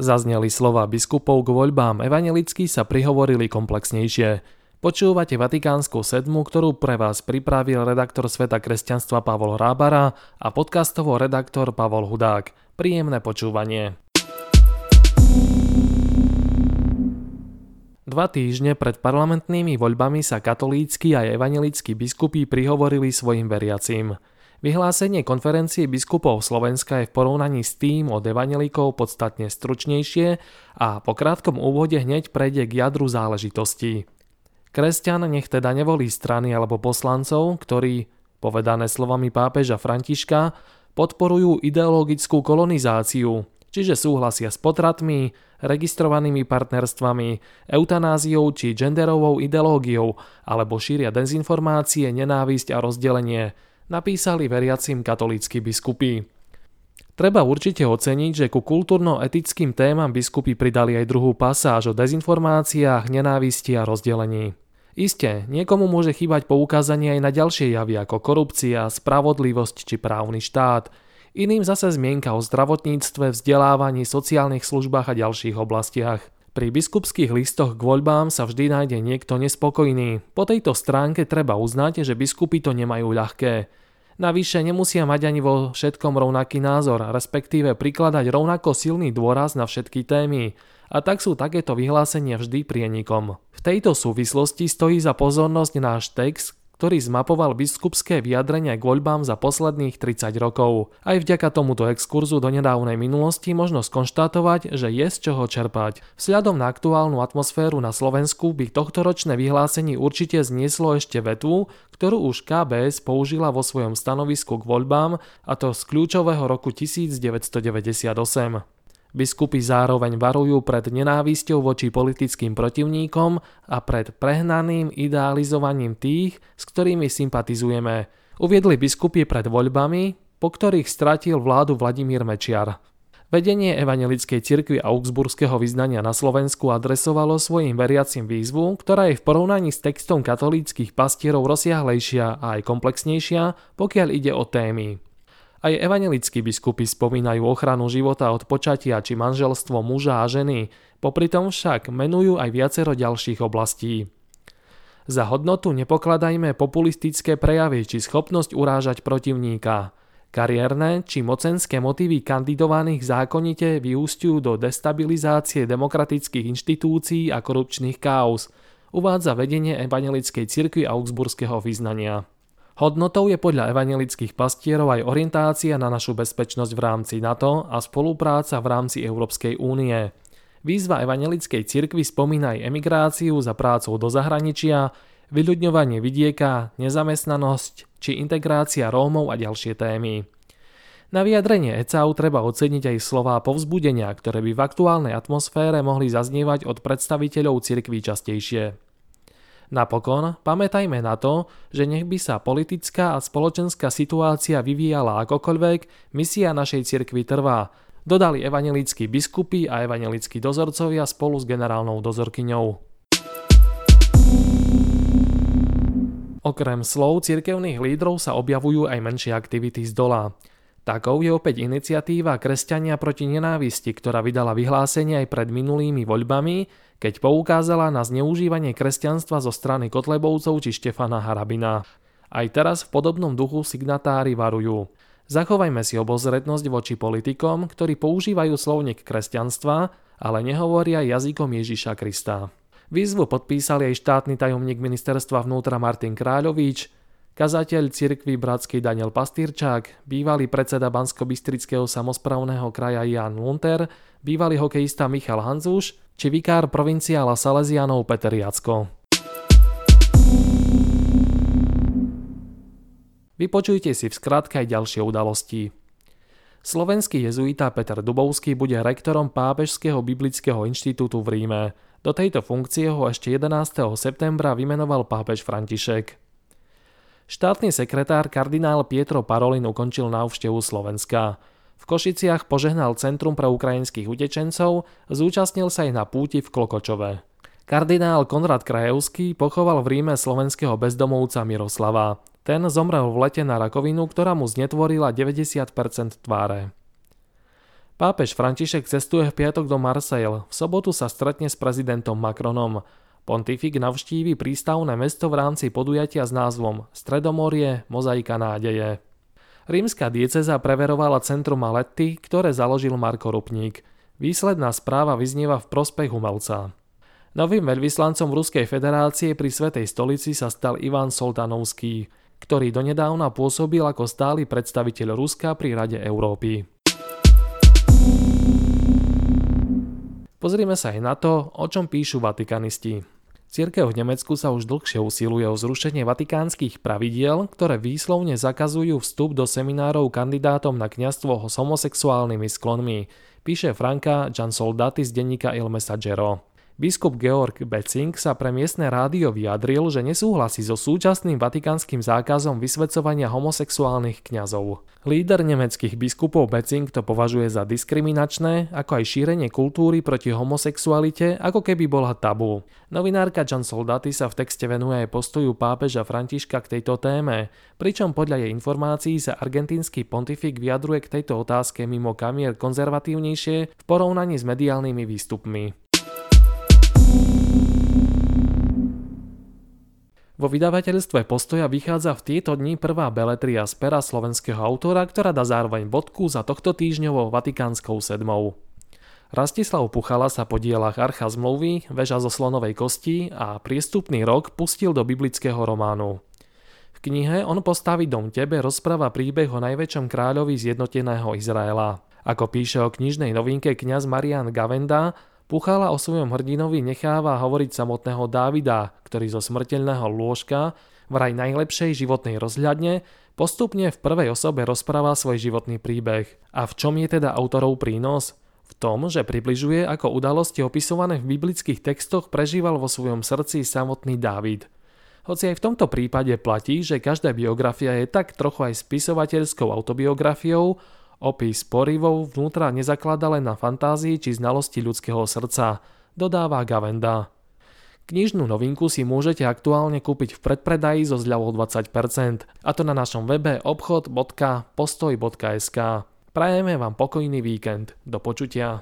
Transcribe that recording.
Zazneli slova biskupov k voľbám, evanelickí sa prihovorili komplexnejšie. Počúvate Vatikánsku sedmu, ktorú pre vás pripravil redaktor Sveta kresťanstva Pavol Rábara a podcastovo redaktor Pavol Hudák. Príjemné počúvanie. Dva týždne pred parlamentnými voľbami sa katolícky a evanelickí biskupy prihovorili svojim veriacím. Vyhlásenie konferencie biskupov Slovenska je v porovnaní s tým od evanelikov podstatne stručnejšie a po krátkom úvode hneď prejde k jadru záležitostí. Kresťan nech teda nevolí strany alebo poslancov, ktorí, povedané slovami pápeža Františka, podporujú ideologickú kolonizáciu, čiže súhlasia s potratmi, registrovanými partnerstvami, eutanáziou či genderovou ideológiou alebo šíria dezinformácie, nenávisť a rozdelenie – napísali veriacim katolícky biskupy. Treba určite oceniť, že ku kultúrno-etickým témam biskupy pridali aj druhú pasáž o dezinformáciách, nenávisti a rozdelení. Isté, niekomu môže chýbať poukázanie aj na ďalšie javy ako korupcia, spravodlivosť či právny štát, iným zase zmienka o zdravotníctve, vzdelávaní, sociálnych službách a ďalších oblastiach. Pri biskupských listoch k voľbám sa vždy nájde niekto nespokojný. Po tejto stránke treba uznať, že biskupy to nemajú ľahké. Navyše nemusia mať ani vo všetkom rovnaký názor, respektíve prikladať rovnako silný dôraz na všetky témy. A tak sú takéto vyhlásenia vždy prienikom. V tejto súvislosti stojí za pozornosť náš text, ktorý zmapoval biskupské vyjadrenia k voľbám za posledných 30 rokov. Aj vďaka tomuto exkurzu do nedávnej minulosti možno skonštatovať, že je z čoho čerpať. Vzhľadom na aktuálnu atmosféru na Slovensku by tohtoročné vyhlásenie určite znieslo ešte vetu, ktorú už KBS použila vo svojom stanovisku k voľbám, a to z kľúčového roku 1998. Biskupy zároveň varujú pred nenávisťou voči politickým protivníkom a pred prehnaným idealizovaním tých, s ktorými sympatizujeme. Uviedli biskupy pred voľbami, po ktorých stratil vládu Vladimír Mečiar. Vedenie Evangelickej cirkvi Augsburského vyznania na Slovensku adresovalo svojim veriacim výzvu, ktorá je v porovnaní s textom katolíckých pastierov rozsiahlejšia a aj komplexnejšia, pokiaľ ide o témy aj evanelickí biskupy spomínajú ochranu života od počatia či manželstvo muža a ženy, popri tom však menujú aj viacero ďalších oblastí. Za hodnotu nepokladajme populistické prejavy či schopnosť urážať protivníka. Kariérne či mocenské motívy kandidovaných zákonite vyústiujú do destabilizácie demokratických inštitúcií a korupčných káuz, uvádza vedenie Evangelickej cirkvi Augsburského vyznania. Hodnotou je podľa evangelických pastierov aj orientácia na našu bezpečnosť v rámci NATO a spolupráca v rámci Európskej únie. Výzva evangelickej cirkvi spomína aj emigráciu za prácou do zahraničia, vyľudňovanie vidieka, nezamestnanosť či integrácia Rómov a ďalšie témy. Na vyjadrenie ECAU treba oceniť aj slová povzbudenia, ktoré by v aktuálnej atmosfére mohli zaznievať od predstaviteľov cirkví častejšie. Napokon pamätajme na to, že nech by sa politická a spoločenská situácia vyvíjala akokoľvek, misia našej cirkvi trvá, dodali evanelickí biskupy a evanelickí dozorcovia spolu s generálnou dozorkyňou. Okrem slov cirkevných lídrov sa objavujú aj menšie aktivity z dola. Takou je opäť iniciatíva Kresťania proti nenávisti, ktorá vydala vyhlásenie aj pred minulými voľbami, keď poukázala na zneužívanie kresťanstva zo strany Kotlebovcov či Štefana Harabina. Aj teraz v podobnom duchu signatári varujú. Zachovajme si obozretnosť voči politikom, ktorí používajú slovník kresťanstva, ale nehovoria jazykom Ježiša Krista. Výzvu podpísali aj štátny tajomník ministerstva vnútra Martin Kráľovič, kazateľ cirkvy bratský Daniel Pastýrčák, bývalý predseda Bansko-Bystrického samozprávneho kraja Jan Lunter, bývalý hokejista Michal Hanzuš či vikár provinciála Salesianov Peter Jacko. Vypočujte si v skratke aj ďalšie udalosti. Slovenský jezuita Peter Dubovský bude rektorom Pápežského biblického inštitútu v Ríme. Do tejto funkcie ho ešte 11. septembra vymenoval pápež František. Štátny sekretár kardinál Pietro Parolin ukončil návštevu Slovenska. V Košiciach požehnal Centrum pre ukrajinských utečencov, zúčastnil sa aj na púti v Klokočove. Kardinál Konrad Krajevský pochoval v Ríme slovenského bezdomovca Miroslava. Ten zomrel v lete na rakovinu, ktorá mu znetvorila 90% tváre. Pápež František cestuje v piatok do Marseille, v sobotu sa stretne s prezidentom Macronom. Pontifik navštívi prístavné mesto v rámci podujatia s názvom Stredomorie – mozaika nádeje. Rímska dieceza preverovala centrum Aletti, ktoré založil Marko Rupník. Výsledná správa vyznieva v prospech umelca. Novým veľvyslancom Ruskej federácie pri Svetej stolici sa stal Ivan Soltanovský, ktorý donedávna pôsobil ako stály predstaviteľ Ruska pri Rade Európy. Pozrime sa aj na to, o čom píšu vatikanisti. Cirkev v Nemecku sa už dlhšie usiluje o zrušenie vatikánskych pravidiel, ktoré výslovne zakazujú vstup do seminárov kandidátom na kňastvo s homosexuálnymi sklonmi, píše Franka Gian Soldati z denníka Il Messaggero. Biskup Georg Becing sa pre miestne rádio vyjadril, že nesúhlasí so súčasným vatikánskym zákazom vysvedcovania homosexuálnych kňazov. Líder nemeckých biskupov Becing to považuje za diskriminačné, ako aj šírenie kultúry proti homosexualite, ako keby bola tabu. Novinárka Jan Soldati sa v texte venuje aj postoju pápeža Františka k tejto téme, pričom podľa jej informácií sa argentínsky pontifik vyjadruje k tejto otázke mimo kamier konzervatívnejšie v porovnaní s mediálnymi výstupmi. Vo vydavateľstve Postoja vychádza v tieto dni prvá beletria z pera slovenského autora, ktorá dá zároveň bodku za tohto týždňovou Vatikánskou sedmou. Rastislav Puchala sa po dielach Archa zmluvy, Veža zo slonovej kosti a Priestupný rok pustil do biblického románu. V knihe On postaví dom tebe rozpráva príbeh o najväčšom kráľovi zjednoteného Izraela. Ako píše o knižnej novinke kňaz Marian Gavenda, Puchala o svojom hrdinovi necháva hovoriť samotného Dávida, ktorý zo smrteľného lôžka, vraj najlepšej životnej rozhľadne, postupne v prvej osobe rozpráva svoj životný príbeh. A v čom je teda autorov prínos? V tom, že približuje, ako udalosti opisované v biblických textoch prežíval vo svojom srdci samotný Dávid. Hoci aj v tomto prípade platí, že každá biografia je tak trochu aj spisovateľskou autobiografiou, Opis porivov vnútra nezaklada len na fantázii či znalosti ľudského srdca, dodáva Gavenda. Knižnú novinku si môžete aktuálne kúpiť v predpredaji so zľavou 20%, a to na našom webe obchod.postoj.sk. Prajeme vám pokojný víkend. Do počutia.